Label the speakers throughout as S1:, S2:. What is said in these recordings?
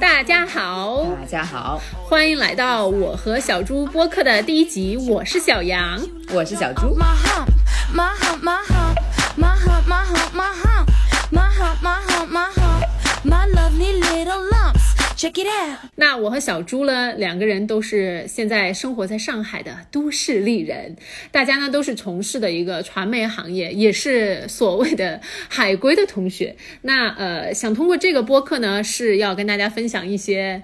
S1: 大家好，
S2: 大家好，
S1: 欢迎来到我和小猪播客的第一集。我是小杨，
S2: 我是小猪。
S1: 那我和小猪呢，两个人都是现在生活在上海的都市丽人，大家呢都是从事的一个传媒行业，也是所谓的海归的同学。那呃，想通过这个播客呢，是要跟大家分享一些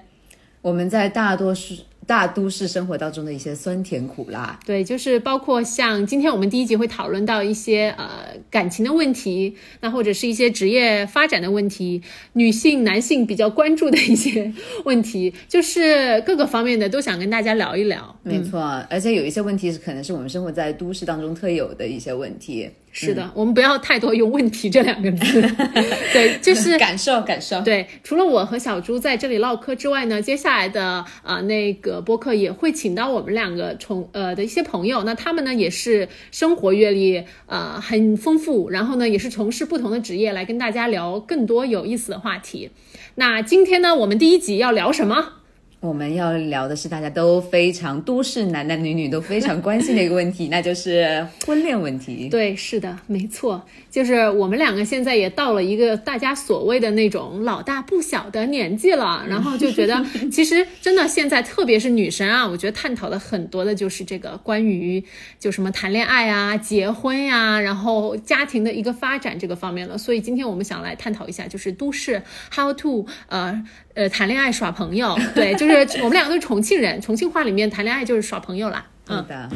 S2: 我们在大多数。大都市生活当中的一些酸甜苦辣，
S1: 对，就是包括像今天我们第一集会讨论到一些呃感情的问题，那或者是一些职业发展的问题，女性、男性比较关注的一些 问题，就是各个方面的都想跟大家聊一聊。
S2: 没错，而且有一些问题是可能是我们生活在都市当中特有的一些问题。
S1: 是的，我们不要太多用“问题”这两个字。对，就是
S2: 感受感受。
S1: 对，除了我和小猪在这里唠嗑之外呢，接下来的呃那个播客也会请到我们两个从呃的一些朋友，那他们呢也是生活阅历呃很丰富，然后呢也是从事不同的职业，来跟大家聊更多有意思的话题。那今天呢，我们第一集要聊什么？
S2: 我们要聊的是大家都非常都市男男女女都非常关心的一个问题，那就是婚恋问题。
S1: 对，是的，没错，就是我们两个现在也到了一个大家所谓的那种老大不小的年纪了，然后就觉得其实真的现在特别是女生啊，我觉得探讨的很多的就是这个关于就什么谈恋爱啊、结婚呀，然后家庭的一个发展这个方面了。所以今天我们想来探讨一下，就是都市 how to 呃。呃，谈恋爱耍朋友，对，就是 我们两个都是重庆人，重庆话里面谈恋爱就是耍朋友啦。
S2: 嗯的，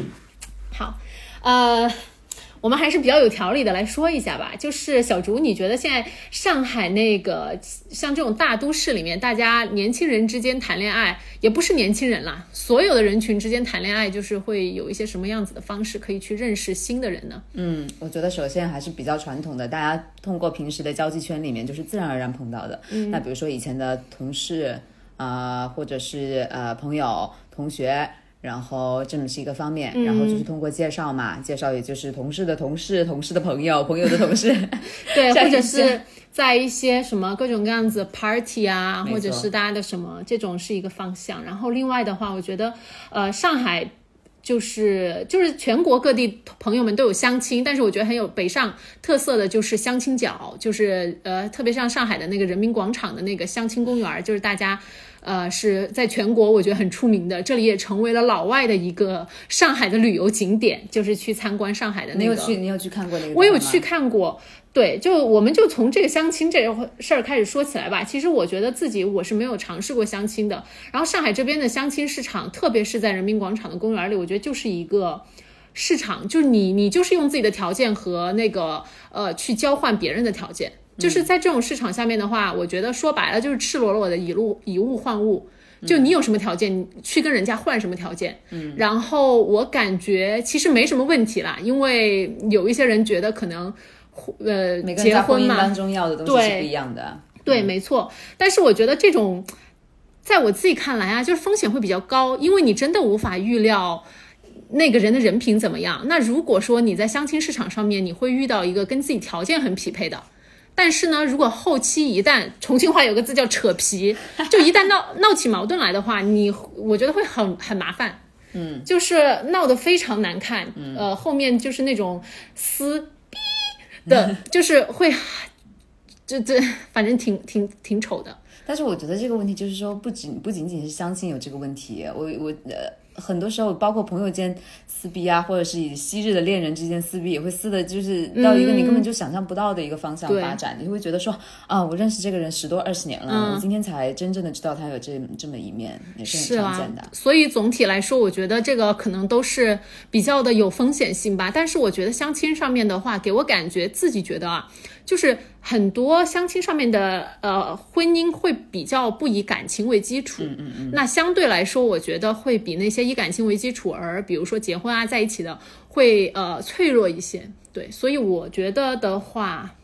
S1: 好，呃。我们还是比较有条理的来说一下吧，就是小竹，你觉得现在上海那个像这种大都市里面，大家年轻人之间谈恋爱，也不是年轻人啦，所有的人群之间谈恋爱，就是会有一些什么样子的方式可以去认识新的人呢？
S2: 嗯，我觉得首先还是比较传统的，大家通过平时的交际圈里面，就是自然而然碰到的。嗯，那比如说以前的同事啊，或者是呃朋友、同学。然后这么是一个方面，然后就是通过介绍嘛，介绍也就是同事的同事、同事的朋友、朋友的同事，
S1: 对，或者是在一些什么各种各样子 party 啊，或者是大家的什么，这种是一个方向。然后另外的话，我觉得，呃，上海就是就是全国各地朋友们都有相亲，但是我觉得很有北上特色的就是相亲角，就是呃，特别像上海的那个人民广场的那个相亲公园，就是大家。呃，是在全国我觉得很出名的，这里也成为了老外的一个上海的旅游景点，就是去参观上海的那
S2: 个。你有去？你有去看过那个？
S1: 我有去看过。对，就我们就从这个相亲这事儿开始说起来吧。其实我觉得自己我是没有尝试过相亲的。然后上海这边的相亲市场，特别是在人民广场的公园里，我觉得就是一个市场，就是你你就是用自己的条件和那个呃去交换别人的条件。就是在这种市场下面的话，我觉得说白了就是赤裸裸的以物以物换物，就你有什么条件，你去跟人家换什么条件。嗯，然后我感觉其实没什么问题啦，因为有一些人觉得可能，呃，结婚嘛，
S2: 当中要的东西是不一样的。
S1: 对，没错。但是我觉得这种，在我自己看来啊，就是风险会比较高，因为你真的无法预料那个人的人品怎么样。那如果说你在相亲市场上面，你会遇到一个跟自己条件很匹配的。但是呢，如果后期一旦重庆话有个字叫扯皮，就一旦闹闹起矛盾来的话，你我觉得会很很麻烦，
S2: 嗯，
S1: 就是闹得非常难看，呃，后面就是那种撕逼的，就是会，这这反正挺挺挺丑的。
S2: 但是我觉得这个问题就是说，不仅不仅仅是相亲有这个问题，我我呃。很多时候，包括朋友间撕逼啊，或者是以昔日的恋人之间撕逼，也会撕的，就是到一个你根本就想象不到的一个方向发展。你会觉得说啊，我认识这个人十多二十年了，我今天才真正的知道他有这这么一面，也是很常见的。
S1: 所以总体来说，我觉得这个可能都是比较的有风险性吧。但是我觉得相亲上面的话，给我感觉自己觉得啊。就是很多相亲上面的呃婚姻会比较不以感情为基础，
S2: 嗯嗯嗯，
S1: 那相对来说，我觉得会比那些以感情为基础而比如说结婚啊在一起的会呃脆弱一些，对，所以我觉得的话。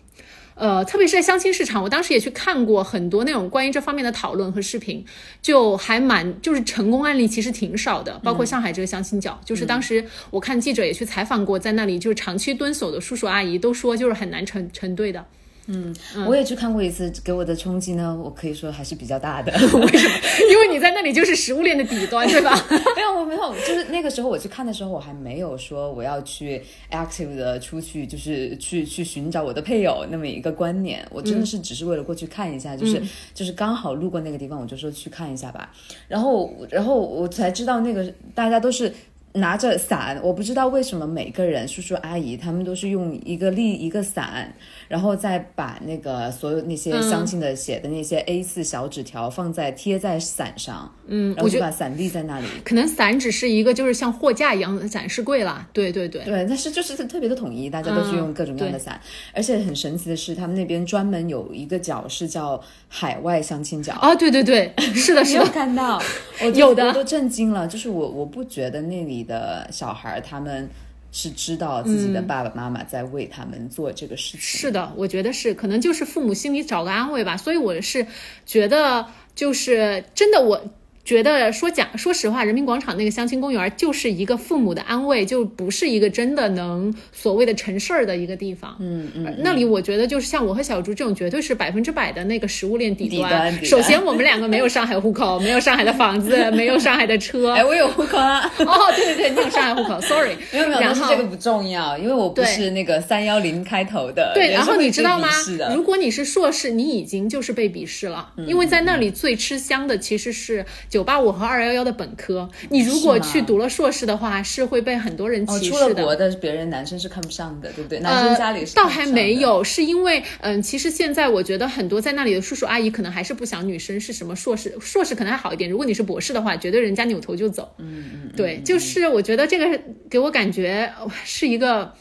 S1: 呃，特别是在相亲市场，我当时也去看过很多那种关于这方面的讨论和视频，就还蛮就是成功案例其实挺少的。包括上海这个相亲角，就是当时我看记者也去采访过，在那里就是长期蹲守的叔叔阿姨都说就是很难成成对的。
S2: 嗯，我也去看过一次，给我的冲击呢，我可以说还是比较大的。
S1: 为什么？因为你在那里就是食物链的底端，对吧？
S2: 没有，我没有，就是那个时候我去看的时候，我还没有说我要去 active 的出去，就是去去寻找我的配偶那么一个观念。我真的是只是为了过去看一下，就是就是刚好路过那个地方，我就说去看一下吧。然后然后我才知道那个大家都是。拿着伞，我不知道为什么每个人叔叔阿姨他们都是用一个立一个伞，然后再把那个所有那些相亲的写的那些 A 四小纸条放在贴在伞上，嗯，然后就把伞立在那里。
S1: 可能伞只是一个就是像货架一样的展示柜啦，对对对，
S2: 对，但是就是特别的统一，大家都是用各种各样的伞，而且很神奇的是，他们那边专门有一个角是叫海外相亲角。
S1: 啊，对对对，是的，是的，
S2: 看到，我
S1: 有的。
S2: 我都震惊了，就是我我不觉得那里。的小孩，他们是知道自己的爸爸妈妈在为他们做这个事情。
S1: 是的，我觉得是，可能就是父母心里找个安慰吧。所以我是觉得，就是真的我。觉得说讲，说实话，人民广场那个相亲公园就是一个父母的安慰，就不是一个真的能所谓的成事儿的一个地方。
S2: 嗯嗯，
S1: 那里我觉得就是像我和小朱这种，绝对是百分之百的那个食物链底
S2: 端。
S1: 首先，我们两个没有上海户口，没有上海的房子，没有上海的车。
S2: 哎，我有户口啊！
S1: 哦，对对对，你有上海户口，sorry。
S2: 没 有没有，但是这个不重要，因为我不是那个三幺零开头的。
S1: 对，然后你知道吗？如果你是硕士，你已经就是被鄙视了，因为在那里最吃香的其实是九八五和二幺幺。的本科，你如果去读了硕士的话，是会被很多人歧视的。
S2: 出了国的别人，男生是看不上的，对不对？男生家里
S1: 倒还没有，是因为嗯，其实现在我觉得很多在那里的叔叔阿姨可能还是不想女生是什么硕士，硕士可能还好一点。如果你是博士的话，绝对人家扭头就走。
S2: 嗯嗯，
S1: 对，就是我觉得这个给我感觉是一个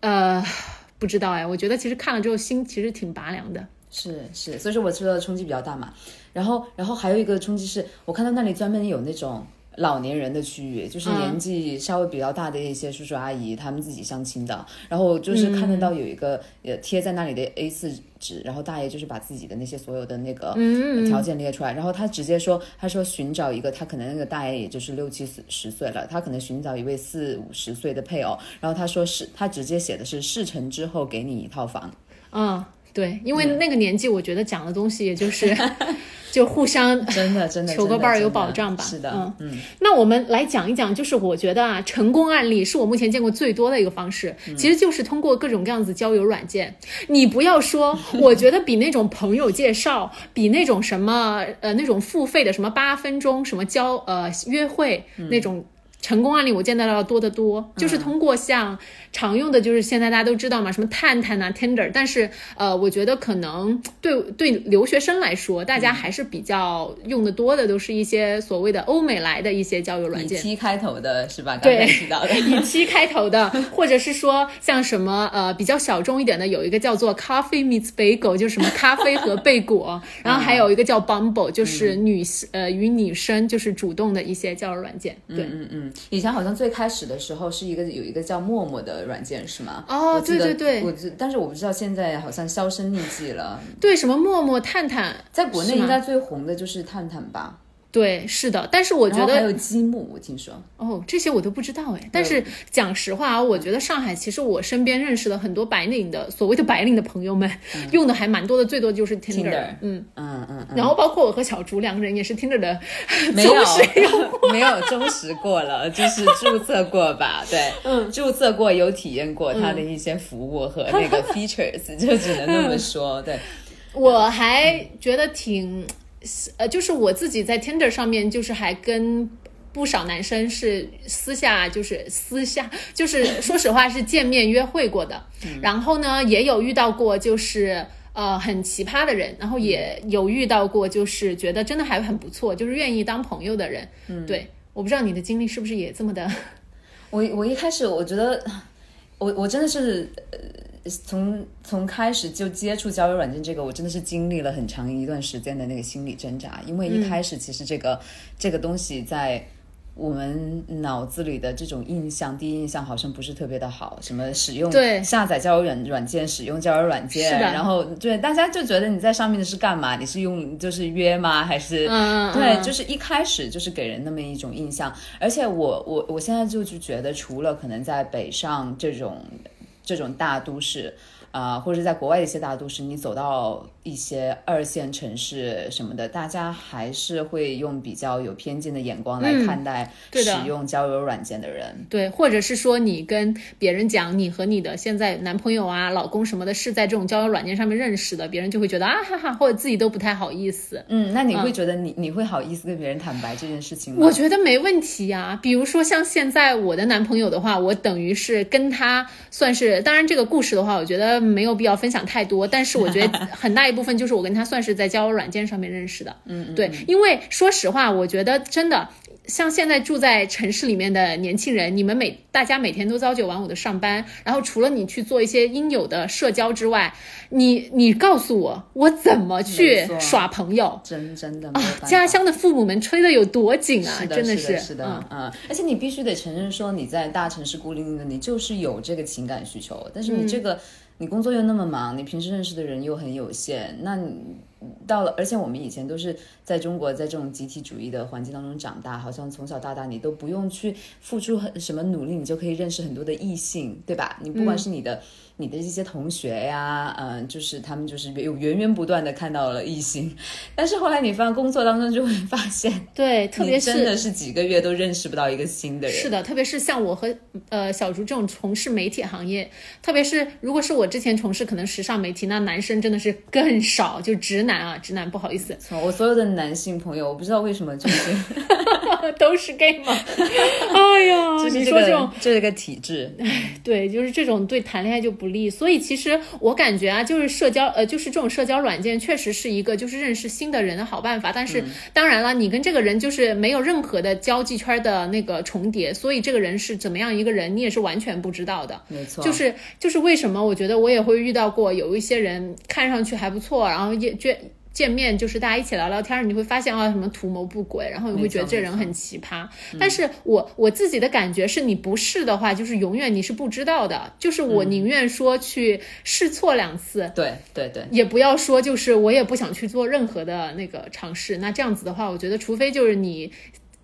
S1: 呃，不知道哎，我觉得其实看了之后心其实挺拔凉的。
S2: 是是，所以说我受到的冲击比较大嘛。然后，然后还有一个冲击是，我看到那里专门有那种老年人的区域，就是年纪稍微比较大的一些叔叔阿姨，他们自己相亲的。然后就是看得到有一个呃贴在那里的 A 四纸，然后大爷就是把自己的那些所有的那个条件列出来，然后他直接说，他说寻找一个，他可能那个大爷也就是六七十十岁了，他可能寻找一位四五十岁的配偶，然后他说是，他直接写的是事成之后给你一套房。
S1: 嗯。对，因为那个年纪，我觉得讲的东西也就是 就互相
S2: 真的真的
S1: 求个伴儿有保障吧。
S2: 是的，
S1: 嗯嗯。那我们来讲一讲，就是我觉得啊，成功案例是我目前见过最多的一个方式，其实就是通过各种各样子交友软件。你不要说，我觉得比那种朋友介绍，比那种什么呃那种付费的什么八分钟什么交呃约会那种。成功案例我见到的要多得多，就是通过像常用的，就是现在大家都知道嘛，什么探探啊、Tinder，但是呃，我觉得可能对对留学生来说，大家还是比较用的多的，都是一些所谓的欧美来的一些交友软件，
S2: 以 T 开头的是吧？
S1: 对，
S2: 知道的，
S1: 以 T 开头的，或者是说像什么呃比较小众一点的，有一个叫做 Coffee Meets Bagel，就是什么咖啡和贝果，然后还有一个叫 Bumble，就是女呃与女生就是主动的一些交友软件，对，
S2: 嗯嗯。以前好像最开始的时候是一个有一个叫陌陌的软件是吗？
S1: 哦，对对对，
S2: 我但是我不知道现在好像销声匿迹了。
S1: 对，什么陌陌、探探，
S2: 在国内应该最红的就是探探吧。
S1: 对，是的，但是我觉得
S2: 还有积木，我听说
S1: 哦，这些我都不知道哎。但是讲实话啊，我觉得上海其实我身边认识的很多白领的所谓的白领的朋友们，用的还蛮多的，最多就是
S2: Tinder。
S1: 嗯
S2: 嗯嗯。
S1: 然后包括我和小竹两个人也是 Tinder 的，
S2: 没 有没有忠实过了，就是注册过吧？对，嗯，注册过有体验过它的一些服务和那个 features，就只能那么说。对，
S1: 我还觉得挺。呃，就是我自己在 Tinder 上面，就是还跟不少男生是私下，就是私下，就是说实话是见面约会过的。然后呢，也有遇到过就是呃很奇葩的人，然后也有遇到过就是觉得真的还很不错，就是愿意当朋友的人。嗯，对，我不知道你的经历是不是也这么的。
S2: 我我一开始我觉得，我我真的是。从从开始就接触交友软件这个，我真的是经历了很长一段时间的那个心理挣扎。因为一开始其实这个这个东西在我们脑子里的这种印象，第一印象好像不是特别的好。什么使用下载交友软软件，使用交友软件，然后对大家就觉得你在上面的是干嘛？你是用就是约吗？还是对？就是一开始就是给人那么一种印象。而且我我我现在就就觉得，除了可能在北上这种。这种大都市，啊、或者是在国外的一些大都市，你走到一些二线城市什么的，大家还是会用比较有偏见的眼光来看待使用交友软件的人。
S1: 对，或者是说你跟别人讲你和你的现在男朋友啊、老公什么的是在这种交友软件上面认识的，别人就会觉得啊哈哈，或者自己都不太好意思。
S2: 嗯，那你会觉得你、你会好意思跟别人坦白这件事情吗？
S1: 我觉得没问题呀、比如说像现在我的男朋友的话，我等于是跟他算是，当然这个故事的话，我觉得没有必要分享太多，但是我觉得 很大一部分就是我跟他算是在交友软件上面认识的。嗯，对，因为说实话，我觉得真的。像现在住在城市里面的年轻人，你们每大家每天都朝九晚五的上班，然后除了你去做一些应有的社交之外，你你告诉我，我怎么去耍朋友？
S2: 真真的没有办法。
S1: 家乡的父母们吹的有多紧啊！
S2: 的，
S1: 真的
S2: 是的，是的，
S1: 嗯
S2: 嗯，而且你必须得承认说你在大城市孤零零的，你就是有这个情感需求，但是你这
S1: 嗯
S2: 个、你工作又那么忙，你平时认识的人又很有限，那你到了，而且我们以前都是在中国在这种集体主义的环境当中长大，好像从小到大你都不用去付出很什么努力，你就可以认识很多的异性，对吧？你不管是你的。你的一些同学呀，嗯、就是他们就是有源源不断的看到了异性，但是后来你发工作当中就会发现，
S1: 对，特别
S2: 你真的
S1: 是。
S2: 是几个月都认识不到一个新的人。
S1: 是的，特别是像我和呃小竹这种从事媒体行业，特别是如果是我之前从事可能时尚媒体，那男生真的是更少，就直男啊，直男不好意思，
S2: 错，我所有的男性朋友，我不知道为什么就是
S1: 都是 gay 吗？哎呀，
S2: 就是这个
S1: 你说这种
S2: 这个体质，
S1: 对，就是这种对谈恋爱就不利，所以其实我感觉啊，就是社交，呃，就是这种社交软件确实是一个就是认识新的人的好办法。但
S2: 嗯
S1: 是当然了，你跟这个人就是没有任何的交际圈的那个重叠，所以这个人是怎么样一个人，你也是完全不知道的。
S2: 没错，
S1: 就是就是为什么我觉得我也会遇到过有一些人看上去还不错，然后也见见面就是大家一起聊聊天，你会发现啊什么图谋不轨，然后你会觉得这人很奇葩。但是我我自己的感觉是你不试的话，就是永远你是不知道的。就是我宁愿说去试错两次。
S2: 对对对，
S1: 也不要说，就是我也不想去做任何的那个尝试。那这样子的话，我觉得除非就是你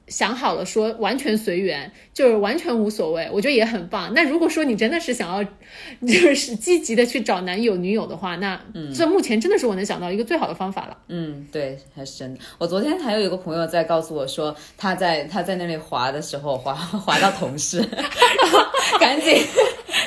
S1: 想好了说完全随缘，就是完全无所谓，我觉得也很棒。那如果说你真的是想要，就是积极的去找男友女友的话，那这目前真的是我能想到一个最好的方法了。
S2: 嗯，对，还是真的。我昨天还有一个朋友在告诉我说，他在他在那里滑的时候滑 滑到同事，然后赶紧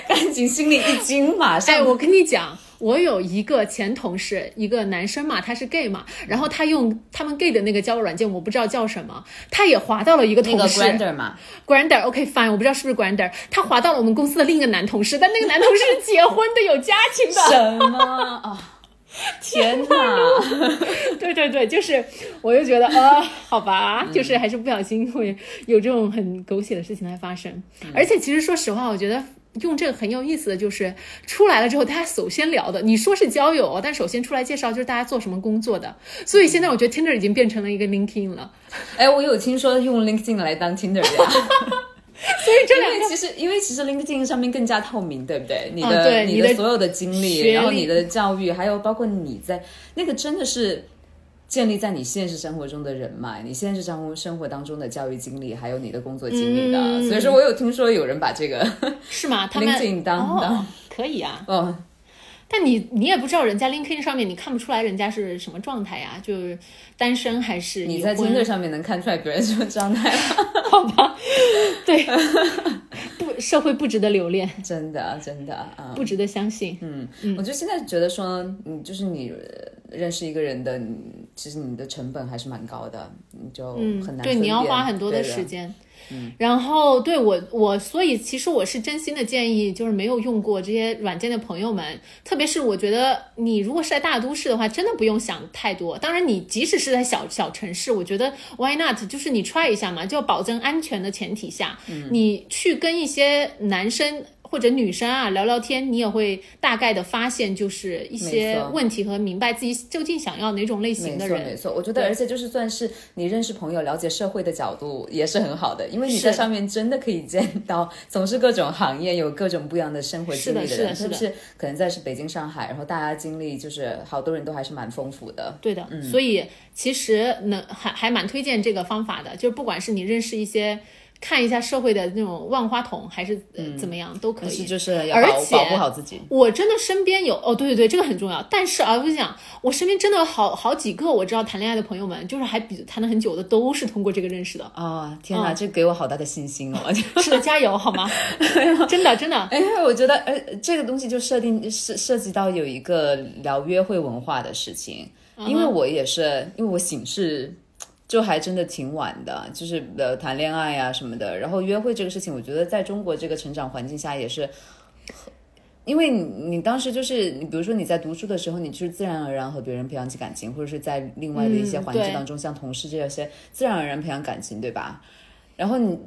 S2: 赶紧心里一惊，马上
S1: 哎，我跟你讲。我有一个前同事，一个男生嘛，他是 gay 嘛，然后他用他们 gay 的那个交友软件，我不知道叫什么，他也滑到了一个
S2: 那个
S1: 同事
S2: ，Grander 嘛
S1: ，Grander，OK、fine，我不知道是不是 Grander，他滑到了我们公司的另一个男同事，但那个男同事是结婚的，有家庭的。
S2: 什么 啊？天哪！
S1: 对对对，就是，我就觉得，呃，好吧，就是还是不小心会有这种很狗血的事情来发生。而且其实说实话，我觉得。用这个很有意思的就是出来了之后，大家首先聊的，你说是交友哦，但首先出来介绍就是大家做什么工作的。所以现在我觉得 Tinder 已经变成了一个 LinkedIn 了。
S2: 哎，我有听说用 LinkedIn 来当 Tinder 呀。
S1: 所以这两个
S2: 其实，因为其实 LinkedIn 上面更加透明，对不对？你的、
S1: 你的
S2: 所有的经历然后你的教育，还有包括你在那个真的是建立在你现实生活中的人脉，你现实生活生活当中的教育经历，还有你的工作经历的。
S1: 嗯
S2: 所以说我有听说有人把这个
S1: 是吗？他们
S2: LinkedIn 当
S1: 哦
S2: 当，
S1: 可以啊。
S2: 哦，
S1: 但你你也不知道人家 LinkedIn 上面你看不出来人家是什么状态呀，就是单身还是
S2: 你在
S1: 工
S2: 作上面能看出来别人什么状态吗？
S1: 好吧？对，不社会不值得留恋，
S2: 真的真的啊。
S1: 不值得相信。
S2: 嗯，我就现在觉得说，嗯，就是你呃认识一个人的，其实你的成本还是蛮高的，你就
S1: 嗯
S2: 很，难
S1: 对，你要花很多的时间。嗯，然后对我我所以其实我是真心的建议，就是没有用过这些软件的朋友们，特别是我觉得你如果是在大都市的话，真的不用想太多。当然，你即使是在小小城市，我觉得 why not？就是你 try 一下嘛，就要保证安全的前提下，你去跟一些男生。或者女生啊聊聊天，你也会大概的发现，就是一些问题和明白自己究竟想要哪种类型的人。
S2: 错没错，我觉得，而且就是算是你认识朋友、了解社会的角度，也是很好的，因为你在上面真的可以见到从事各种行业、有各种不一样的生活经历
S1: 是的
S2: 人，
S1: 是的
S2: 特别是可能在是北京、上海，然后大家经历就是好多人都还是蛮丰富的。
S1: 对的，嗯。所以其实能，还还蛮推荐这个方法的，就是不管是你认识一些看一下社会的那种万花筒，还是呃怎么样都可以。
S2: 但是就是要
S1: 而
S2: 保护好自己。
S1: 我真的身边有哦，对对对，这个很重要。但是啊，我跟你讲，我身边真的有好好几个我知道谈恋爱的朋友们，就是还比谈了很久的，都是通过这个认识的。
S2: 啊、天哪，
S1: 嗯
S2: 这给我好大的信心哦！
S1: 是的，加油好吗？真的真的，
S2: 哎，我觉得，呃，这个东西就设定涉涉及到有一个聊约会文化的事情，因为我也是，因为我醒是就还真的挺晚的，就是呃谈恋爱呀、什么的，然后约会这个事情，我觉得在中国这个成长环境下也是。因为你你当时就是你，比如说你在读书的时候，你就是自然而然和别人培养起感情，或者是在另外的一些环境当中，像同事这些，自然而然培养感情，对吧？然后你，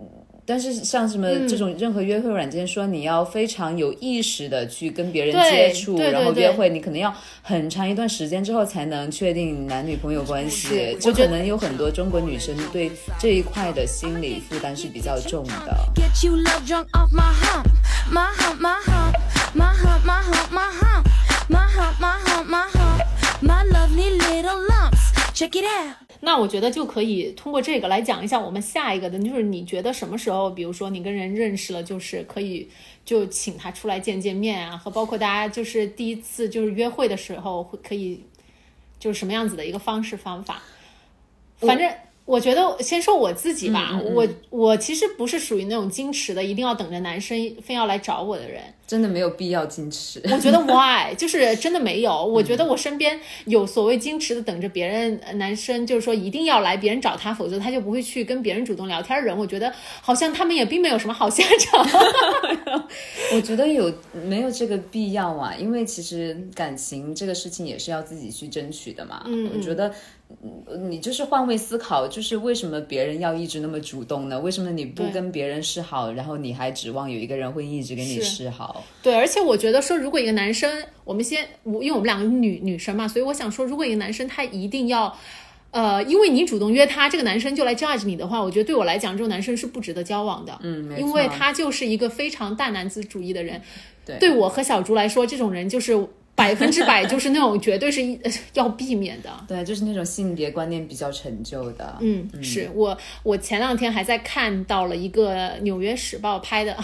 S2: 但是像什么这种任何约会软件，说你要非常有意识的去跟别人接触，然后约会，你可能要很长一段时间之后才能确定男女朋友关系，就可能有很多中国女生对这一块的心理负担是比较重的。
S1: 那我觉得就可以通过这个来讲一下我们下一个的，就是你觉得什么时候，比如说你跟人认识了，就是可以就请他出来见见面啊，和包括大家就是第一次就是约会的时候，会可以就是什么样子的一个方式方法。反正我觉得先说我自己吧，我我其实不是属于那种矜持的，一定要等着男生非要来找我的人。
S2: 真的没有必要矜持。
S1: 我觉得 why 就是真的没有。我觉得我身边有所谓矜持的，等着别人呃男生就是说一定要来别人找他，否则他就不会去跟别人主动聊天的人。我觉得好像他们也并没有什么好下场。
S2: 我觉得有没有这个必要啊？因为其实感情这个事情也是要自己去争取的嘛。嗯，我觉得嗯你就是换位思考，就是为什么别人要一直那么主动呢？为什么你不跟别人示好，然后你还指望有一个人会一直跟你示好？
S1: 对，而且我觉得说，如果一个男生，我们先，我因为我们两个女女生嘛，所以我想说，如果一个男生他一定要。呃，因为你主动约他，这个男生就来 judge 你的话，我觉得对我来讲，这种男生是不值得交往的。
S2: 嗯，
S1: 因为他就是一个非常大男子主义的人。
S2: 对
S1: 对我和小竹来说，这种人就是百分之百就是那种绝对是一要避免的。
S2: 对，就是那种性别观念比较陈旧的。
S1: 嗯，是我我前两天还在看到了一个《纽约时报》拍的，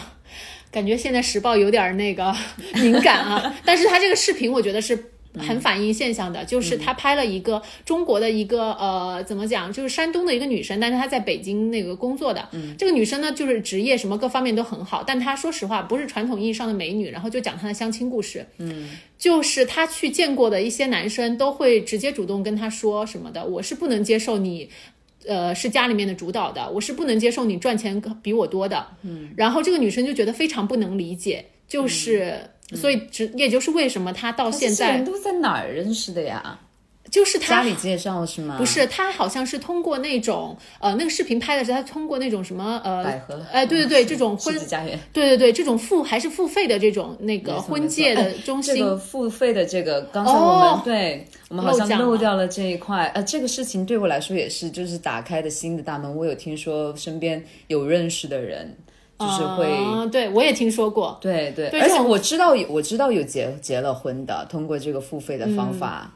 S1: 感觉现在时报有点那个 敏感啊，但是他这个视频我觉得是。很反映现象的，就是他拍了一个中国的一个呃，怎么讲，就是山东的一个女生，但是她在北京那个工作的。这个女生呢，就是职业什么各方面都很好，但她说实话不是传统意义上的美女，然后就讲她的相亲故事。嗯，就是她去见过的一些男生都会直接主动跟她说什么的，我是不能接受你。呃，是家里面的主导的，我是不能接受你赚钱比我多的。嗯，然后这个女生就觉得非常不能理解，就是、所以只也就是为什么她到现
S2: 这些人
S1: 在
S2: 都在哪儿认识的呀？
S1: 就是他
S2: 家里介绍是吗？
S1: 不是，他好像是通过那种呃，那个视频拍的是他通过那种什么呃，
S2: 百合。
S1: 哎，对对对，这种婚。对对对，这种付还是付费的这种那个婚介的中
S2: 哎这
S1: 心，
S2: 个付费的这个，刚才我们、
S1: 哦
S2: 对我们好像
S1: 漏
S2: 掉了这一块。呃，这个事情对我来说也是，就是打开的新的大门。我有听说身边有认识的人，就是会。
S1: 嗯，对我也听说过，
S2: 对对，而且我知道有我知道有结结了婚的，通过这个付费的
S1: 嗯
S2: 方法，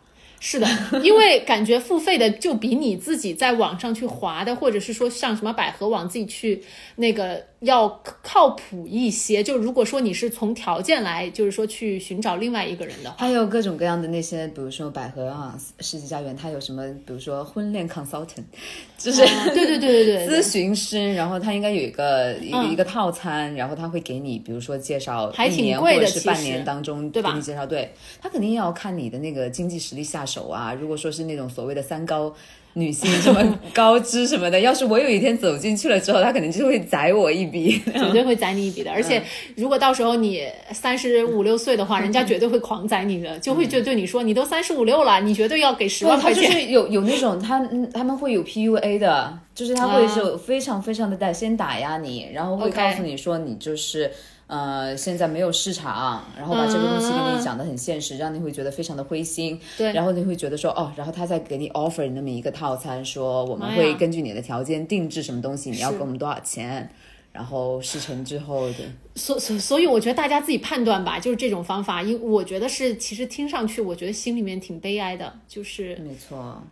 S1: 是的，因为感觉付费的就比你自己在网上去划的，或者是说上什么百合网自己去那个要靠谱一些。就如果说你是从条件来，就是说去寻找另外一个人的话，
S2: 还有各种各样的那些，比如说百合啊、世纪佳缘，它有什么，比如说婚恋 consultant，就是、
S1: 啊对对对对对对
S2: 咨询师，然后他应该有一个一个、
S1: 嗯
S2: 一个套餐，然后他会给你，比如说介绍
S1: 还挺
S2: 一年或是半年当中
S1: 对吧
S2: 给你介绍，对他肯定要看你的那个经济实力下手啊。如果说是那种所谓的三高。女性什么高知什么的，要是我有一天走进去了之后，他肯定就会宰我一笔。
S1: 绝对会宰你一笔的。而且如果到时候你三十五六岁的话，人家绝对会狂宰你的，就会就对你说，你都三十五六了，你绝对要给十万块钱。
S2: 就是有有那种他嗯他们会有 PUA 的，就是他会是非常非常的打先打压你，然后会告诉你说你就是。呃，现在没有市场，然后把这个东西给你讲的很现实，让你会觉得非常的灰心。
S1: 对
S2: 然后你会觉得说，哦，然后他再给你 offer 那么一个套餐，说我们会根据你的条件定制什么东西，你要给我们多少钱，然后事成之后的，
S1: 所所所以，我觉得大家自己判断吧，就是这种方法，因我觉得是其实听上去，我觉得心里面挺悲哀的。就是
S2: 没错，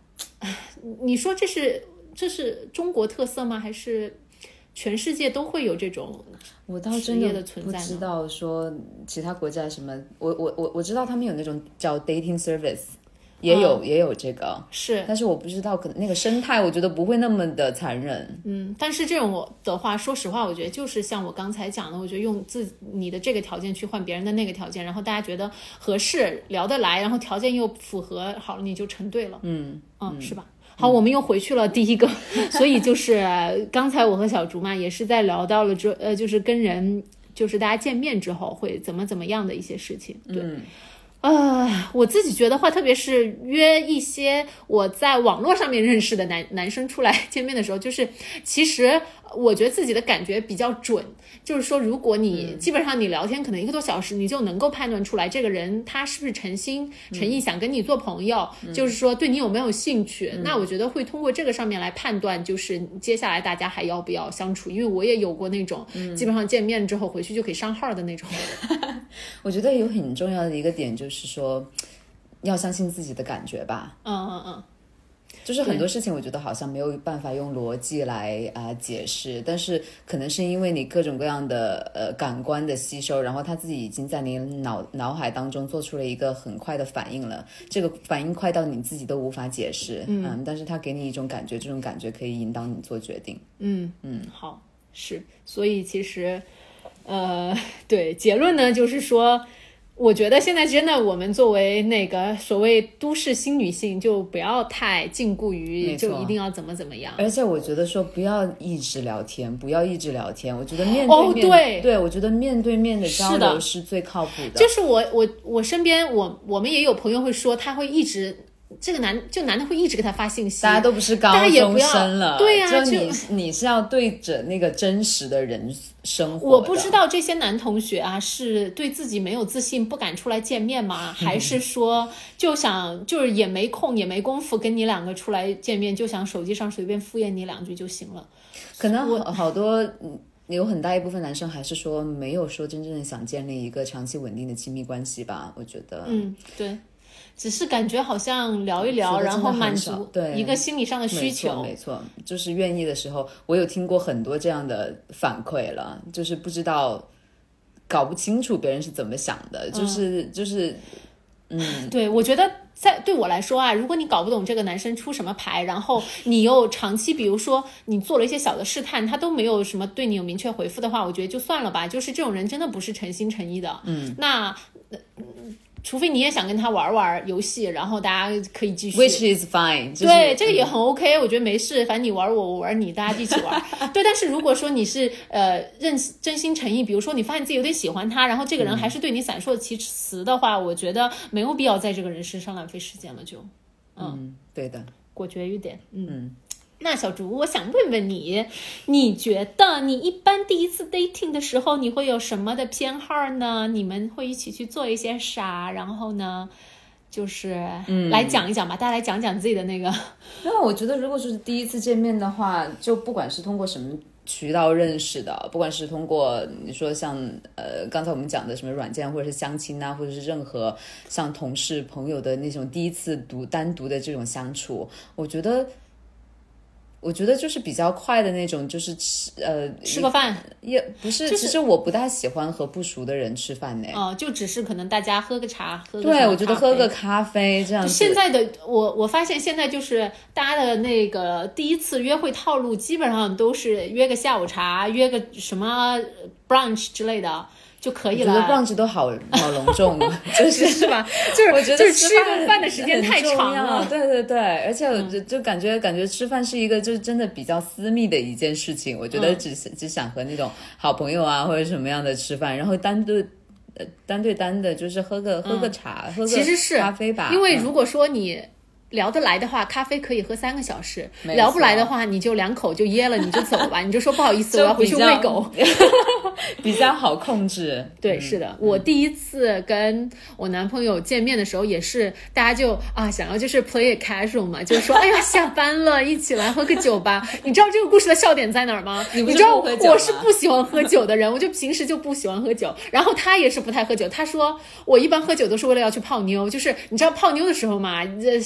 S1: 你说这是这是中国特色吗？还是全世界都会有这种，
S2: 我倒真的不知道说其他国家什么，我我我我知道他们有那种叫 dating service，也有、
S1: 嗯
S2: 也有这个，
S1: 是
S2: 但是我不知道可能那个生态，我觉得不会那么的残忍。
S1: 嗯，但是这种的话，说实话，我觉得就是像我刚才讲的，我觉得用自你的这个条件去换别人的那个条件，然后大家觉得合适、聊得来，然后条件又符合，好了，你就成对了。
S2: 嗯，
S1: 嗯，是吧？好，我们又回去了第一个，所以就是呃刚才我和小竹嘛，也是在聊到了这呃，就是跟人，就是大家见面之后会怎么怎么样的一些事情。对，呃，我自己觉得话，特别是约一些我在网络上面认识的男男生出来见面的时候，就是其实我觉得自己的感觉比较准，就是说，如果你基本上你聊天可能一个多小时，你就能够判断出来这个人他是不是诚心诚意想跟你做朋友，就是说对你有没有兴趣。那我觉得会通过这个上面来判断，就是接下来大家还要不要相处。因为我也有过那种基本上见面之后回去就可以上号的那种。
S2: 我觉得有很重要的一个点就是说，要相信自己的感觉吧。
S1: 嗯嗯嗯。
S2: 就是很多事情，我觉得好像没有办法用逻辑来啊、解释，但是可能是因为你各种各样的呃感官的吸收，然后他自己已经在你脑脑海当中做出了一个很快的反应了，这个反应快到你自己都无法解释，嗯但是他给你一种感觉，这种感觉可以引导你做决定。
S1: 嗯嗯，好，是，所以其实，呃，对，结论呢就是说，我觉得现在真的，我们作为那个所谓都市新女性，就不要太禁锢于就一定要怎么怎么样。
S2: 而且我觉得说不要一直聊天，不要一直聊天。我觉得面对
S1: 哦
S2: 面，
S1: 对
S2: 我觉得面对面的交流是最靠谱的。
S1: 就是我我我身边我我们也有朋友会说，他会一直这个男就男的会一直给他发信息，
S2: 大家都不是高中生了，
S1: 对呀
S2: 就你
S1: 就
S2: 你是要对着那个真实的人生活。
S1: 我不知，道这些男同学啊，是对自己没有自信，不敢出来见面吗？还是说就想就是也没空也没功夫跟你两个出来见面，就想手机上随便敷衍你两句就行了？
S2: 可能好好多。嗯有很大一部分男生还是说没有说真正的想建立一个长期稳定的亲密关系吧，我觉得，
S1: 嗯，对，只是感觉好像聊一聊，然后满足
S2: 对
S1: 一个心理上的需求。
S2: 没错，就是愿意的时候，我有听过很多这样的反馈了，就是不知道搞不清楚别人是怎么想的，就是、就是嗯
S1: 对，我觉得在对我来说啊，如果你搞不懂这个男生出什么牌，然后你又长期，比如说你做了一些小的试探，他都没有什么对你有明确回复的话，我觉得就算了吧。就是这种人真的不是诚心诚意的。嗯，那。呃除非你也想跟他玩玩游戏，然后大家可以继续。
S2: which is fine，就是、
S1: 对，这个也很 OK，我觉得没事，反正你玩我，我玩你，大家一起玩。对，但是如果说你是呃认真心诚意，比如说你发现自己有点喜欢他，然后这个人还是对你闪烁其词的话，我觉得没有必要在这个人身上浪费时间了，就
S2: 嗯，对的。
S1: 果决一点。嗯。那小竹，我想问问你，你觉得你一般第一次 dating 的时候，你会有什么的偏好呢？你们会一起去做一些啥？然后呢，就是来讲一讲吧，大家来讲讲自己的那个。
S2: 那我觉得，如果是第一次见面的话，就不管是通过什么渠道认识的，不管是通过你说像呃刚才我们讲的什么软件，或者是相亲啊，或者是任何像同事朋友的那种第一次独单独的这种相处，我觉得。我觉得就是比较快的那种，就是吃呃
S1: 吃个饭，
S2: 也不是。
S1: 就是
S2: 其实我不大喜欢和不熟的人吃饭呢。
S1: 哦、就只是可能大家喝个茶，喝个
S2: 对，我觉得喝个咖啡这样子。
S1: 现在的我，我发现现在就是大家的那个第一次约会套路，基本上都是约个下午茶，约个什么 brunch 之类的就可以
S2: 我觉得
S1: 了。
S2: brunch 都好好隆重，就是
S1: 是吧？就是
S2: 我觉得
S1: 就是吃
S2: 饭
S1: 一顿饭的时间太长了。嗯
S2: 对对对，而且我就就感觉感觉吃饭是一个就是真的比较私密的一件事情。我觉
S1: 嗯
S2: 得只是、只想和那种好朋友啊或者什么样的吃饭，然后单对呃单对单的，就是喝个喝个茶，喝个
S1: 嗯其实是
S2: 咖啡吧。嗯
S1: 因为如果说你聊得来的话，咖啡可以喝三个小时；聊不来的话，你就两口就噎了，你就走吧，你就说不好意思，我要回去喂狗。
S2: 比较好控制。
S1: 对，是的，我第一次跟我男朋友见面的时候，也是大家就啊想要就是 play it casual 嘛，就是说哎呀下班了，一起来喝个酒吧。你知道这个故事的笑点在哪儿吗？
S2: 你
S1: 知道我是不喜欢喝酒的人，我就平时就不喜欢喝酒。然后他也是不太喝酒，他说我一般喝酒都是为了要去泡妞，就是你知道泡妞的时候嘛，这。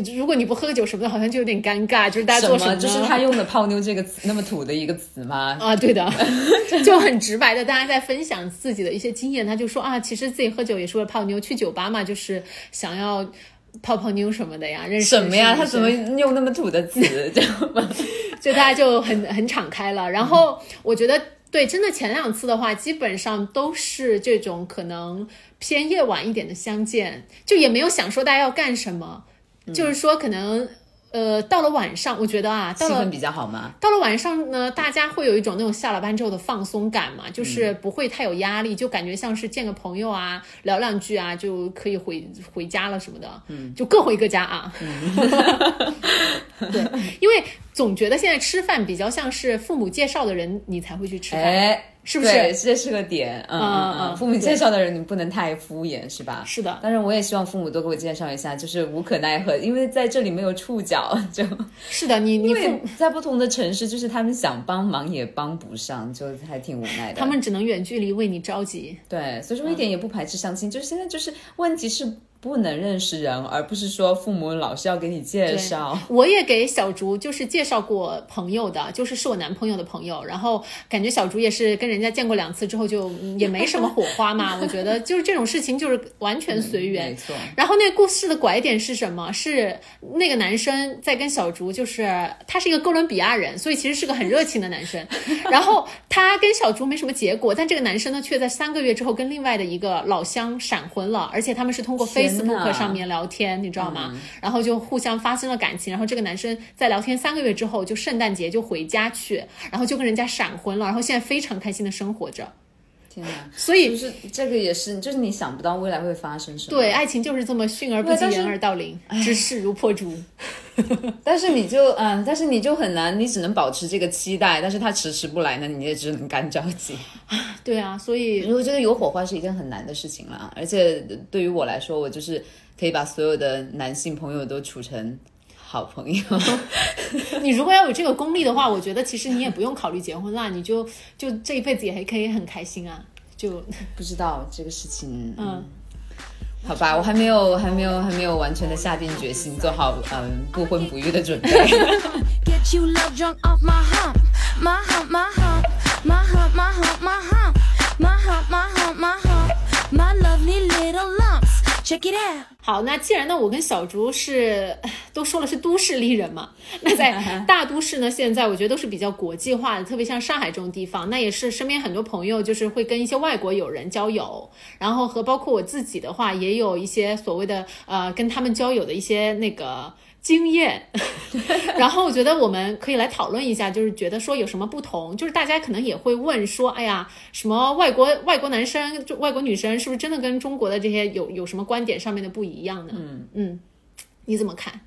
S1: 就如果你不喝酒什么的，好像就有点尴尬，就是大家做
S2: 什么就是他用的“泡妞”这个词那么土的一个词吗？
S1: 啊，对的，就很直白的，大家在分享自己的一些经验，他就说啊，其实自己喝酒也是为了泡妞，去酒吧嘛，就是想要泡泡妞什么的呀，认识
S2: 什么呀？他
S1: 怎
S2: 么用那么土的词，知道吗？
S1: 就大家就很很敞开了。然后我觉得，对，真的前两次的话，基本上都是这种可能偏夜晚一点的相见，就也没有想说大家要干什么。就是说，可能，呃，到了晚上，我觉得啊，气
S2: 氛比较好嘛？
S1: 到了晚上呢，大家会有一种那种下了班之后的放松感嘛，就是不会太有压力，就感觉像是见个朋友啊，聊两句啊，就可以回回家了什么的，嗯，就各回各家啊。对，因为总觉得现在吃饭比较像是父母介绍的人，你才会去吃饭。是不是？
S2: 这是个点，嗯嗯嗯。父母介绍的人，你不能太敷衍，是吧？
S1: 是的。
S2: 但是我也希望父母多给我介绍一下，就是无可奈何，因为在这里没有触角，就。
S1: 是的，你你父
S2: 在不同的城市，就是他们想帮忙也帮不上，就还挺无奈的。
S1: 他们只能远距离为你着急。
S2: 对，所以说一点也不排斥相亲，就是现在就是问题是。不能认识人，而不是说父母老是要给你介绍。
S1: 我也给小竹就是介绍过朋友的，就是是我男朋友的朋友，然后感觉小竹也是跟人家见过两次之后就也没什么火花嘛。我觉得就是这种事情就是完全随缘。
S2: 没错。
S1: 然后那个故事的拐点是什么？是那个男生在跟小竹，就是他是一个哥伦比亚人，所以其实是个很热情的男生。然后他跟小竹没什么结果，但这个男生呢却在三个月之后跟另外的一个老乡闪婚了，而且他们是通过 Face。Facebook 上面聊天，你知道吗？然后就互相发生了感情，然后这个男生在聊天三个月之后，就圣诞节就回家去，然后就跟人家闪婚了，然后现在非常开心的生活着。
S2: 天哪！
S1: 所以
S2: 就是这个也是，就是你想不到未来会发生什么。
S1: 对，爱情就是这么迅而不及，言而到零，知势如破竹。
S2: 但是你就嗯，但是你就很难，你只能保持这个期待，但是他迟迟不来呢，你也只能干着急。
S1: 对啊，所以
S2: 如果觉得有火花是一件很难的事情了，而且对于我来说，我就是可以把所有的男性朋友都处成好朋友。
S1: 你如果要有这个功力的话，我觉得其实你也不用考虑结婚啦，你就就这一辈子也还可以很开心啊。就
S2: 不知道这个事情，嗯。好吧，我还没有，还没有，还没有完全的下定决心，做好嗯不婚不育的准备。
S1: 好，那既然呢，我跟小竹是都说了是都市丽人嘛，那在大都市呢，现在我觉得都是比较国际化的，特别像上海这种地方，那也是身边很多朋友就是会跟一些外国友人交友，然后和包括我自己的话，也有一些所谓的呃跟他们交友的一些那个。经验，然后我觉得我们可以来讨论一下，就是觉得说有什么不同，就是大家可能也会问说，哎呀，什么外国外国男生就外国女生是不是真的跟中国的这些有有什么观点上面的不一样呢？嗯嗯，你怎么看？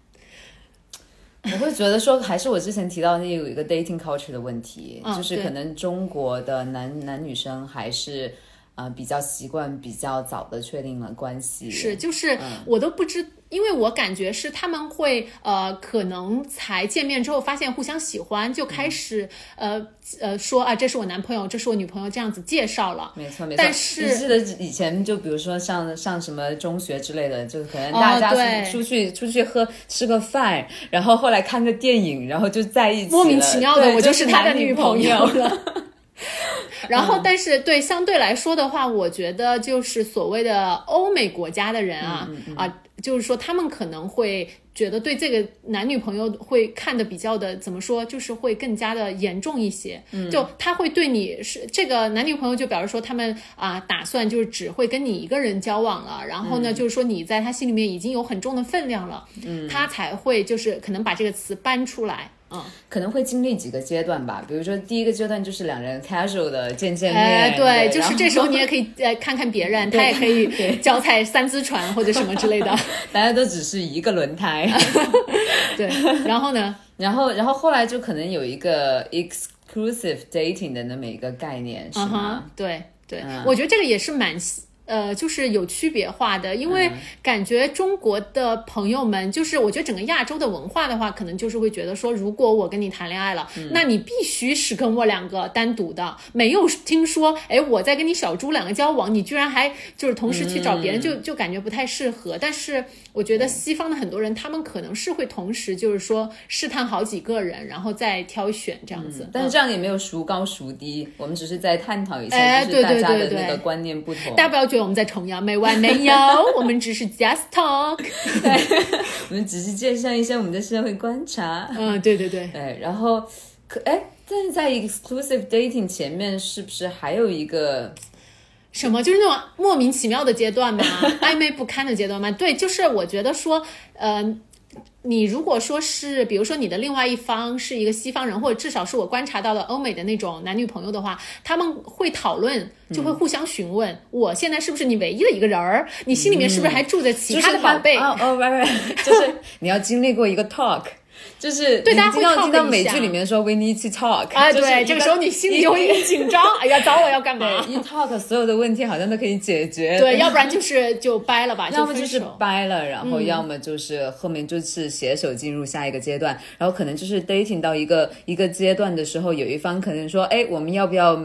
S2: 我会觉得说，还是我之前提到那有一个 dating culture 的问题，就是可能中国的男男女生还是。啊，比较习惯比较早的确定了关系，
S1: 是就是我都不知，因为我感觉是他们会呃，可能才见面之后发现互相喜欢，就开始呃呃说啊，这是我男朋友，这是我女朋友，这样子介绍了。
S2: 没错没错。
S1: 但是
S2: 记得以前就比如说上上什么中学之类的，就可能大家出去出去喝吃个饭，然后后来看个电影，然后就在一起，
S1: 莫名其妙的我
S2: 就是
S1: 他的
S2: 女
S1: 朋友
S2: 了。
S1: 然后，但是对相对来说的话，我觉得就是所谓的欧美国家的人啊啊，就是说他们可能会觉得对这个男女朋友会看的比较的怎么说，就是会更加的严重一些。就他会对你是这个男女朋友，就表示说他们啊打算就是只会跟你一个人交往了。然后呢，就是说你在他心里面已经有很重的分量了，他才会就是可能把这个词搬出来。嗯，
S2: 可能会经历几个阶段吧。比如说，第一个阶段就是两人 casual 的见见面，
S1: 对，就是这时候你也可以呃看看别人，他也可以脚踩三只船或者什么之类的。
S2: 大家都只是一个轮胎，
S1: 对。然后呢？
S2: 然后，然后后来就可能有一个 exclusive dating 的那么一个概念，是吗？
S1: 对对，我觉得这个也是蛮。呃，就是有区别化的，因为
S2: 嗯。
S1: 感觉中国的朋友们，就是我觉得整个亚洲的文化的话，可能就是会觉得说，如果我跟你谈恋爱了，
S2: 嗯。
S1: 那你必须是跟我两个单独的，没有听说，哎，我在跟你小猪两个交往，你居然还就是同时去找别人，
S2: 嗯。
S1: 就就感觉不太适合。但是我觉得西方的很多人，他们可能是会同时就是说试探好几个人，然后再挑选这样子。
S2: 嗯但是这样也没有孰高孰低，我们只是在探讨一下，
S1: 哎
S2: 就是大家的那个观念不同。
S1: 大家不要觉得我们在崇洋媚外，没有，我们只是 just talk。
S2: 我们只是介绍一下我们的社会观察。
S1: 嗯，对对对。
S2: 对，然后可哎，但是在 exclusive dating 前面是不是还有一个？
S1: 什么？就是那种莫名其妙的阶段吗？暧昧不堪的阶段吗？对，就是我觉得说，呃，你如果说是，比如说你的另外一方是一个西方人，或者至少是我观察到的欧美的那种男女朋友的话，他们会讨论，就会互相询问，我现在是不是你唯一的一个人儿？你心里面是不是还住着其他的宝贝？
S2: 哦哦，不不，就是 你要经历过一个 talk。就是
S1: 对大家会
S2: 你听到美剧里面说 we need to talk
S1: 啊，对，
S2: 就是
S1: 这个时候你心里就会有点紧张，哎呀，找我要干嘛？
S2: 对一 talk 所有的问题好像都可以解决。
S1: 对，要不然就是就掰了吧，
S2: 要么就是。掰了，然
S1: 嗯
S2: 后要么就是后面就是携手进入下一个阶段，然后可能就是 dating 到一个一个阶段的时候，有一方可能说，哎，我们要不要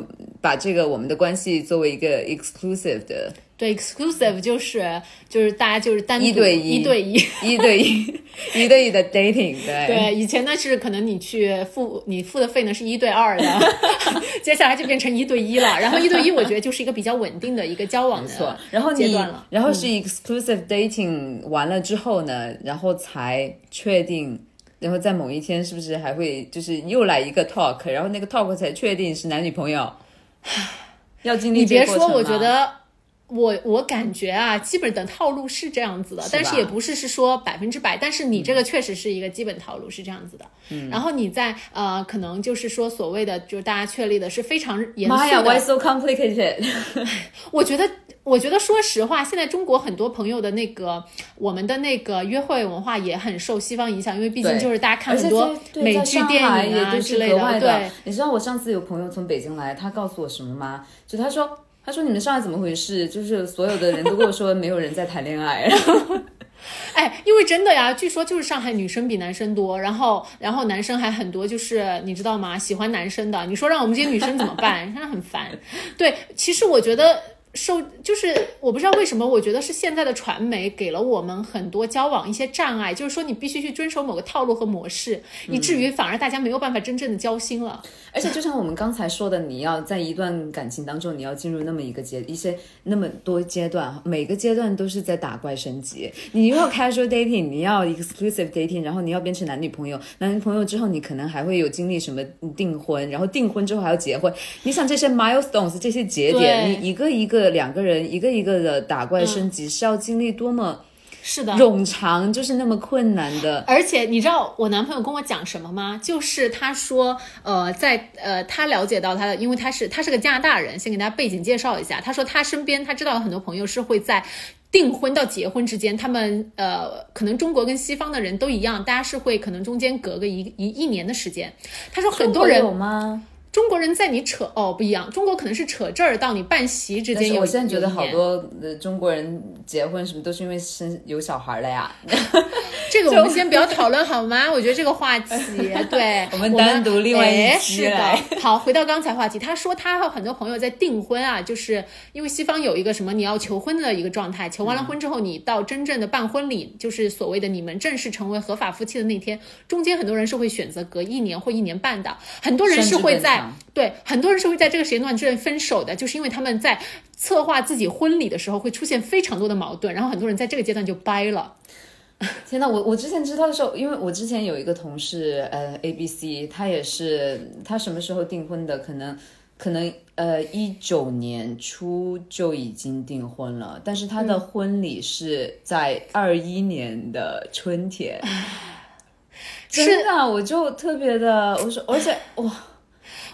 S2: 把这个我们的关系作为一个 exclusive 的
S1: 对，exclusive 就是就是大家就是单独
S2: 一对一
S1: 一对一。
S2: 一对一 一对一的 dating？对
S1: 对，以前呢是可能你去付你付的费呢是一对二的，接下来就变成一对一了。然后一对一，我觉得就是一个比较稳定的一个交往
S2: 没错
S1: 的，
S2: 然后你
S1: 阶段了，
S2: 然后是 exclusive dating 完了之后呢，然后才确定，然后在某一天是不是还会就是又来一个 talk，然后那个 talk 才确定是男女朋友，要经历
S1: 你别说，我觉得。我我感觉啊，基本的套路是这样子的，但是也不是是说百分之百，但是你这个确实是一个基本套路是这样子的。嗯，然后你在呃，可能就是说所谓的就是大家确立的是非常严肃
S2: 妈呀
S1: 的
S2: ，Why so complicated？
S1: 我觉得，我觉得，说实话，现在中国很多朋友的那个，我们的那个约会文化也很受西方影响，因为毕竟就是大家看很多美剧、电影啊之类的，对。
S2: 你知道我上次有朋友从北京来，他告诉我什么吗？就他说。他说：“你们上海怎么回事？就是所有的人都跟我说没有人在谈恋爱。
S1: 哎，因为真的呀，据说就是上海女生比男生多，然后然后男生还很多，就是你知道吗？喜欢男生的，你说让我们这些女生怎么办？真的很烦。对，其实我觉得。受就是我不知道为什么，我觉得是现在的传媒给了我们很多交往一些障碍，就是说你必须去遵守某个套路和模式，以至于反而大家没有办法真正的交心了。
S2: 而且就像我们刚才说的，你要在一段感情当中，你要进入那么一个阶一些那么多阶段，每个阶段都是在打怪升级。你又要 casual dating，你要 exclusive dating，然后你要变成男女朋友，男女朋友之后，你可能还会有经历什么订婚，然后订婚之后还要结婚。你想这些 milestones 这些节点，你一个一个两个人一个一个的打怪升级，是要经历多么
S1: 是的，
S2: 冗长，就是那么困难的。
S1: 而且你知道我男朋友跟我讲什么吗？就是他说，呃，在呃，他了解到他的，因为他是他是个加拿大人，先给大家背景介绍一下。他说他身边他知道有很多朋友是会在。订婚到结婚之间，他们呃，可能中国跟西方的人都一样，大家是会可能中间隔个一一一年的时间。他说很多人
S2: 有吗？
S1: 中国人在你扯哦不一样，中国可能是扯这儿到你办席之间有。
S2: 我现在觉得好多呃中国人结婚什么都是因为生有小孩了呀。
S1: 这个我们先不要讨论好吗？我觉得这个话题，对
S2: 我们单独另外一
S1: 哎
S2: 期
S1: 是
S2: 来
S1: 的。好，回到刚才话题，他说他和很多朋友在订婚啊，就是因为西方有一个什么你要求婚的一个状态，求完了婚之后，你到真正的办婚礼，就是所谓的你们正式成为合法夫妻的那天，中间很多人是会选择隔一年或一年半的，很多人是会在对很多人是会在这个时间段之内分手的，就是因为他们在策划自己婚礼的时候会出现非常多的矛盾，然后很多人在这个阶段就掰了。
S2: 天呐，我我之前知道的时候，因为我之前有一个同事，呃，A B C，他也是他什么时候订婚的？可能可能呃一九年初就已经订婚了，但是他的婚礼是在二一年的春天。真的，我就特别的，我说，而且哇，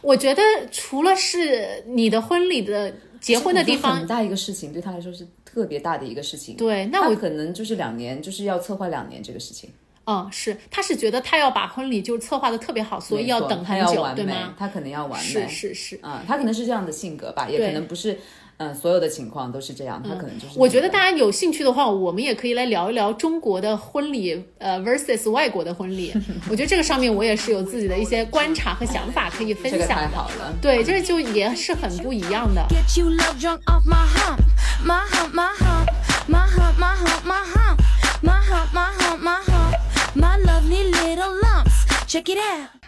S1: 我觉得除了是你的婚礼的结婚的地方
S2: 很，大一个事情，对他来说是特别大的一个事情。
S1: 对，那我
S2: 可能就是两年，就是要策划两年这个事情，
S1: 嗯是，他是觉得他要把婚礼就是策划的特别好，所以要
S2: 等他
S1: 等很久，
S2: 要完美
S1: 对吗？
S2: 他可能要完美，
S1: 是是是，
S2: 啊、他可能是这样的性格吧，也可能不是，嗯，所有的情况都是这样，他可能就是、
S1: 我觉得大家有兴趣的话，我们也可以来聊一聊中国的婚礼，呃，versus 外国的婚礼。我觉得这个上面我也是有自己的一些观察和想法可以分享。这
S2: 个、好了，
S1: 对，这就也是很不一样的。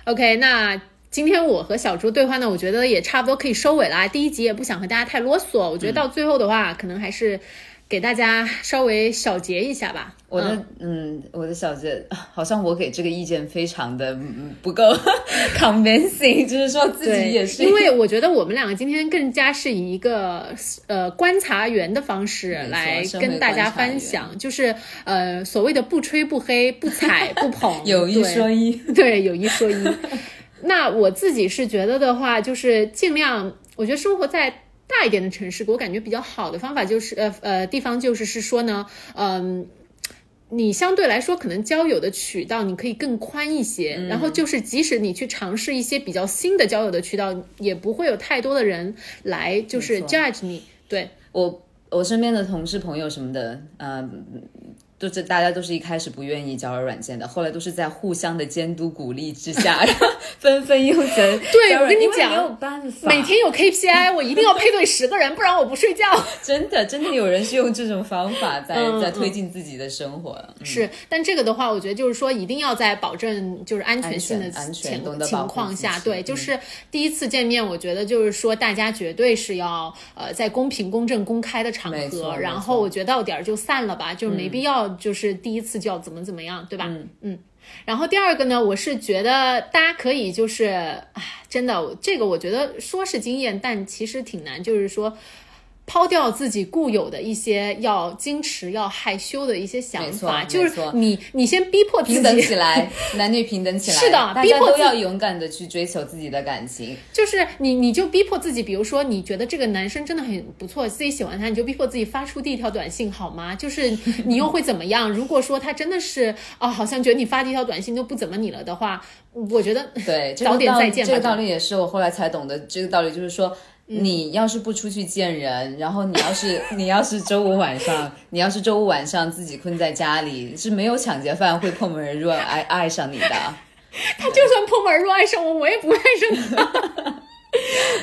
S1: OK，那。今天我和小猪对话呢，我觉得也差不多可以收尾啦。第一集也不想和大家太啰嗦，我觉得到最后的话，可能还是给大家稍微小结一下吧。
S2: 我的
S1: 嗯
S2: 嗯，我的小结，好像我给这个意见非常的嗯不够 convincing，就是说自己，也是
S1: 因为我觉得我们两个今天更加是以一个呃观察员的方式来跟大家分享，就是呃所谓的不吹不黑、不踩不捧，
S2: 有一说一，
S1: 对，有一说一。那我自己是觉得的话，就是尽量，我觉得生活在大一点的城市，给我感觉比较好的方法就是，呃呃，地方就是是说呢，嗯、你相对来说可能交友的渠道你可以更宽一些，
S2: 嗯
S1: 然后就是即使你去尝试一些比较新的交友的渠道，也不会有太多的人来就是 judge 你。对，
S2: 我我身边的同事朋友什么的，嗯、都是大家都是一开始不愿意交友软件的，后来都是在互相的监督鼓励之下，然后纷纷用成
S1: 对我跟你讲
S2: 因为没有办法，
S1: 每天有 KPI，我一定要配对十个人，不然我不睡觉。
S2: 真的真的有人是用这种方法在、
S1: 嗯
S2: 在推进自己的生活，嗯。
S1: 是，但这个的话，我觉得就是说，一定要在保证就是安全性的
S2: 安全安全
S1: 情况下，对，就是第一次见面，我觉得就是说，大家绝对是要呃在公平、公正、公开的场合，然后我觉得到点儿就散了吧，就是没必要就是第一次就要怎么怎么样，对吧？嗯然后第二个呢，我是觉得大家可以就是，唉，真的，这个我觉得说是经验，但其实挺难，就是说。抛掉自己固有的一些要矜持、要害羞的一些想法，就是你你先逼迫自
S2: 平等起
S1: 己，
S2: 来，男女平等起来，
S1: 是的
S2: 大家都
S1: 逼迫自
S2: 要勇敢的去追求自己的感情。
S1: 就是你你就逼迫自己，比如说你觉得这个男生真的很不错，自己喜欢他，你就逼迫自己发出第一条短信好吗？就是你又会怎么样？如果说他真的是啊，好像觉得你发第一条短信都不怎么你了的话，我觉得
S2: 对，
S1: 早点再见吧。
S2: 这个道理也是我后来才懂的。这个道理就是说，你要是不出去见人，然后你要是 你要是周五晚上，你要是周五晚上自己困在家里，是没有抢劫犯会破门而入爱爱上你的，
S1: 他就算破门而入爱上我，我也不会爱上他。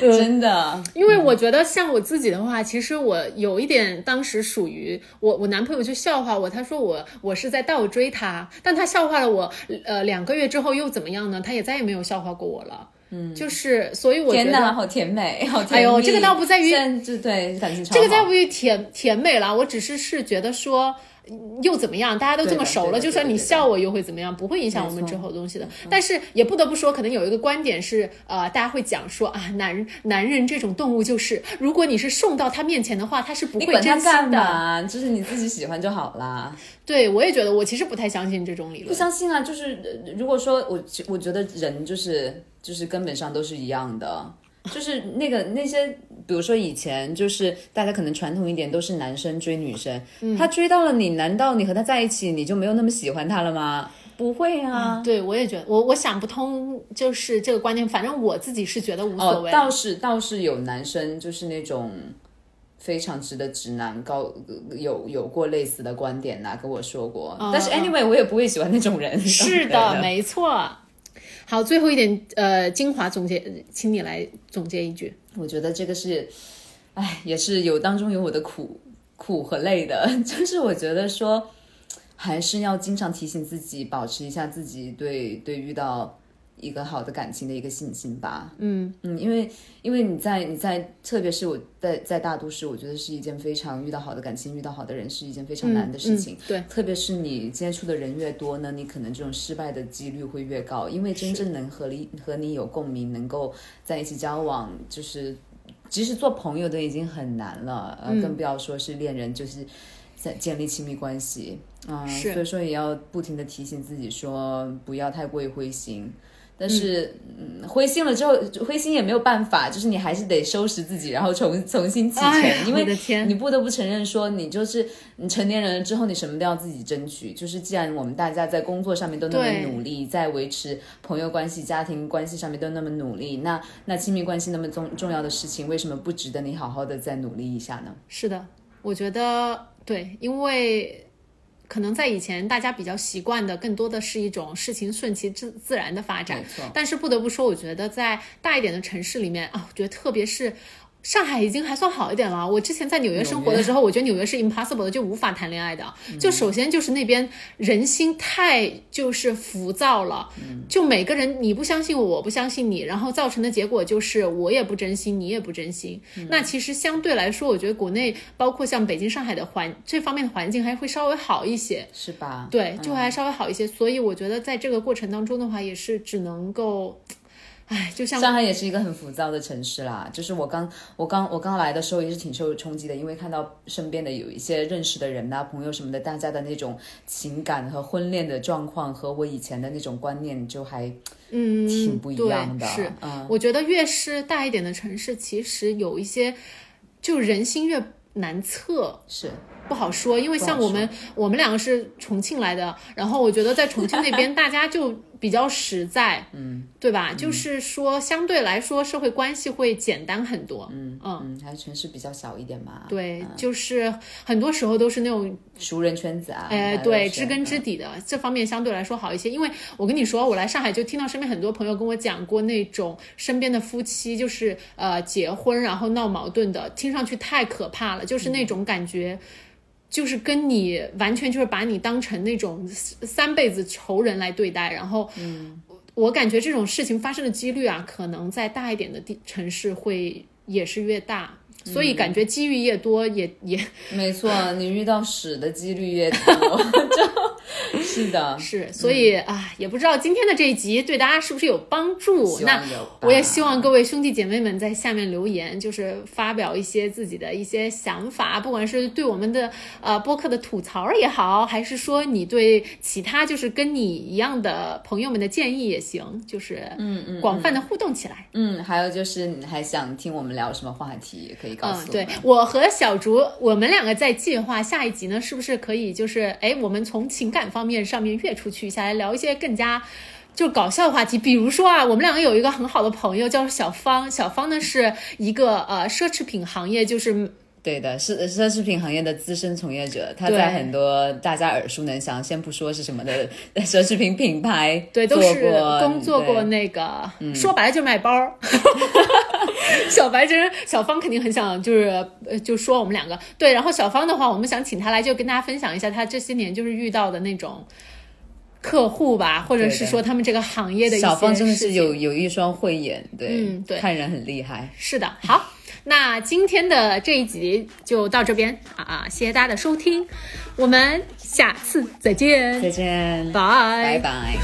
S2: 真的。
S1: 因为我觉得像我自己的话，其实我有一点当时属于我，我男朋友就笑话我，他说我我是在倒追他，但他笑话了我，呃，两个月之后又怎么样呢？他也再也没有笑话过我了。嗯，就是所以我觉
S2: 天哪，
S1: 得。
S2: 好甜美，好甜美。
S1: 哎呦这个倒不在于
S2: 现在就对感情
S1: 这个在不于甜甜美啦，我只是是觉得说。嗯又怎么样？大家都这么熟了，就算你笑我又会怎么样？不会影响我们之后的东西的。但是也不得不说，可能有一个观点是，呃，大家会讲说啊，男人男人这种动物就是，如果你是送到他面前的话，他是不会
S2: 管他干
S1: 珍惜的。
S2: 嘛？就是你自己喜欢就好啦。
S1: 对，我也觉得，我其实不太相信这种理论不。
S2: 相信啊，就是呃如果说我我觉得人就是就是根本上都是一样的，就是那个那些，比如说以前就是大家可能传统一点都是男生追女生，
S1: 嗯
S2: 他追到了你，难道你和他在一起你就没有那么喜欢他了吗？不会啊。
S1: 对，我也觉得，我我想不通，就是这个观念。反正我自己是觉得无所
S2: 哦，
S1: 谓。
S2: 倒是倒是有男生就是那种非常直的直男高有有过类似的观点呐、跟我说过。但是 anyway，我也不会喜欢那种人。
S1: 嗯是的，没错。好，最后一点，呃，精华总结，请你来总结一句。
S2: 我觉得这个是，哎，也是有当中有我的苦苦和累的，就是我觉得说，还是要经常提醒自己，保持一下自己对对遇到一个好的感情的一个信心吧。嗯嗯，因为因为你在你在，特别是我在在大都市，我觉得是一件非常遇到好的感情、遇到好的人是一件非常难的事情。
S1: 嗯对，
S2: 特别是你接触的人越多呢，你可能这种失败的几率会越高，因为真正能和你和你有共鸣，能够在一起交往，就是即使做朋友都已经很难了，呃，更不要说是恋人，就是在建立亲密关系。嗯，
S1: 是
S2: 所以说也要不停的提醒自己说，不要太过于灰心。但是，嗯，灰心了之后，灰心也没有办法，就是你还是得收拾自己，然后重重新启程，
S1: 哎
S2: 因为你不得不承认说，你就是你成年人了之后，你什么都要自己争取。就是既然我们大家在工作上面都那么努力，在维持朋友关系、家庭关系上面都那么努力，那那亲密关系那么重重要的事情，为什么不值得你好好的再努力一下呢？
S1: 是的，我觉得对，因为可能在以前大家比较习惯的，更多的是一种事情顺其自自然的发展但是不得不说，我觉得在大一点的城市里面啊，我觉得特别是。上海已经还算好一点了。我之前在纽约生活的时候，我觉得纽约是 impossible 的，就无法谈恋爱的。就首先就是那边人心太就是浮躁了，就每个人你不相信我，我不相信你，然后造成的结果就是我也不真心，你也不真心。那其实相对来说，我觉得国内包括像北京、上海的环这方面的环境还会稍微好一些。
S2: 是吧？
S1: 对，就还稍微好一些。所以我觉得在这个过程当中的话，也是只能够，哎，就像
S2: 上海也是一个很浮躁的城市啦。就是我刚我刚我刚来的时候也是挺受冲击的，因为看到身边的有一些认识的人呐、朋友什么的，大家的那种情感和婚恋的状况和我以前的那种观念就还
S1: 嗯
S2: 挺不一样的。
S1: 对是，
S2: 嗯，
S1: 我觉得越是大一点的城市，其实有一些就人心越难测。
S2: 是
S1: 不好说，因为像我们我们两个是重庆来的，然后我觉得在重庆那边 大家就比较实在，嗯，对吧？就是说相对来说社会关系会简单很多，嗯嗯，
S2: 嗯，还是城市比较小一点嘛。
S1: 对，就是很多时候都是那种
S2: 熟人圈子啊，
S1: 哎，对，知根知底的这方面相对来说好一些。因为我跟你说，我来上海就听到身边很多朋友跟我讲过那种身边的夫妻就是呃结婚然后闹矛盾的，听上去太可怕了，就是那种感觉。就是跟你完全就是把你当成那种三辈子仇人来对待，然后，我感觉这种事情发生的几率啊，可能在大一点的地城市会也是越大，所以感觉机遇越多也也
S2: 没错，你遇到屎的几率越多，就是的，
S1: 是，所以啊，也不知道今天的这一集对大家是不是有帮助。那我也希望各位兄弟姐妹们在下面留言，就是发表一些自己的一些想法，不管是对我们的呃播客的吐槽也好，还是说你对其他就是跟你一样的朋友们的建议也行，就是嗯嗯广泛的互动起来。
S2: 嗯，还有就是你还想听我们聊什么话题，也可以告诉我
S1: 嗯，对我和小竹，我们两个在计划下一集呢，是不是可以就是哎，我们从情感方面上面跃出去一下，来聊一些更加。就搞笑的话题，比如说啊，我们两个有一个很好的朋友叫小芳，小芳呢是一个呃奢侈品行业，就是
S2: 对的，是奢侈品行业的资深从业者，他在很多大家耳熟能详，先不说是什么的奢侈品品牌，
S1: 对，都是
S2: 做过
S1: 工作过那个，说白了就是卖包儿。小白真小芳肯定很想就是呃就说我们两个对，然后小芳的话，我们想请她来就跟大家分享一下她这些年就是遇到的那种客户吧，或者是说他们这个行业的一些
S2: 小芳真的是有有一双慧眼，对，
S1: 嗯对
S2: 看人很厉害。
S1: 是的，好，那今天的这一集就到这边啊，谢谢大家的收听，我们下次再见，
S2: 再见，
S1: 拜。
S2: 拜拜。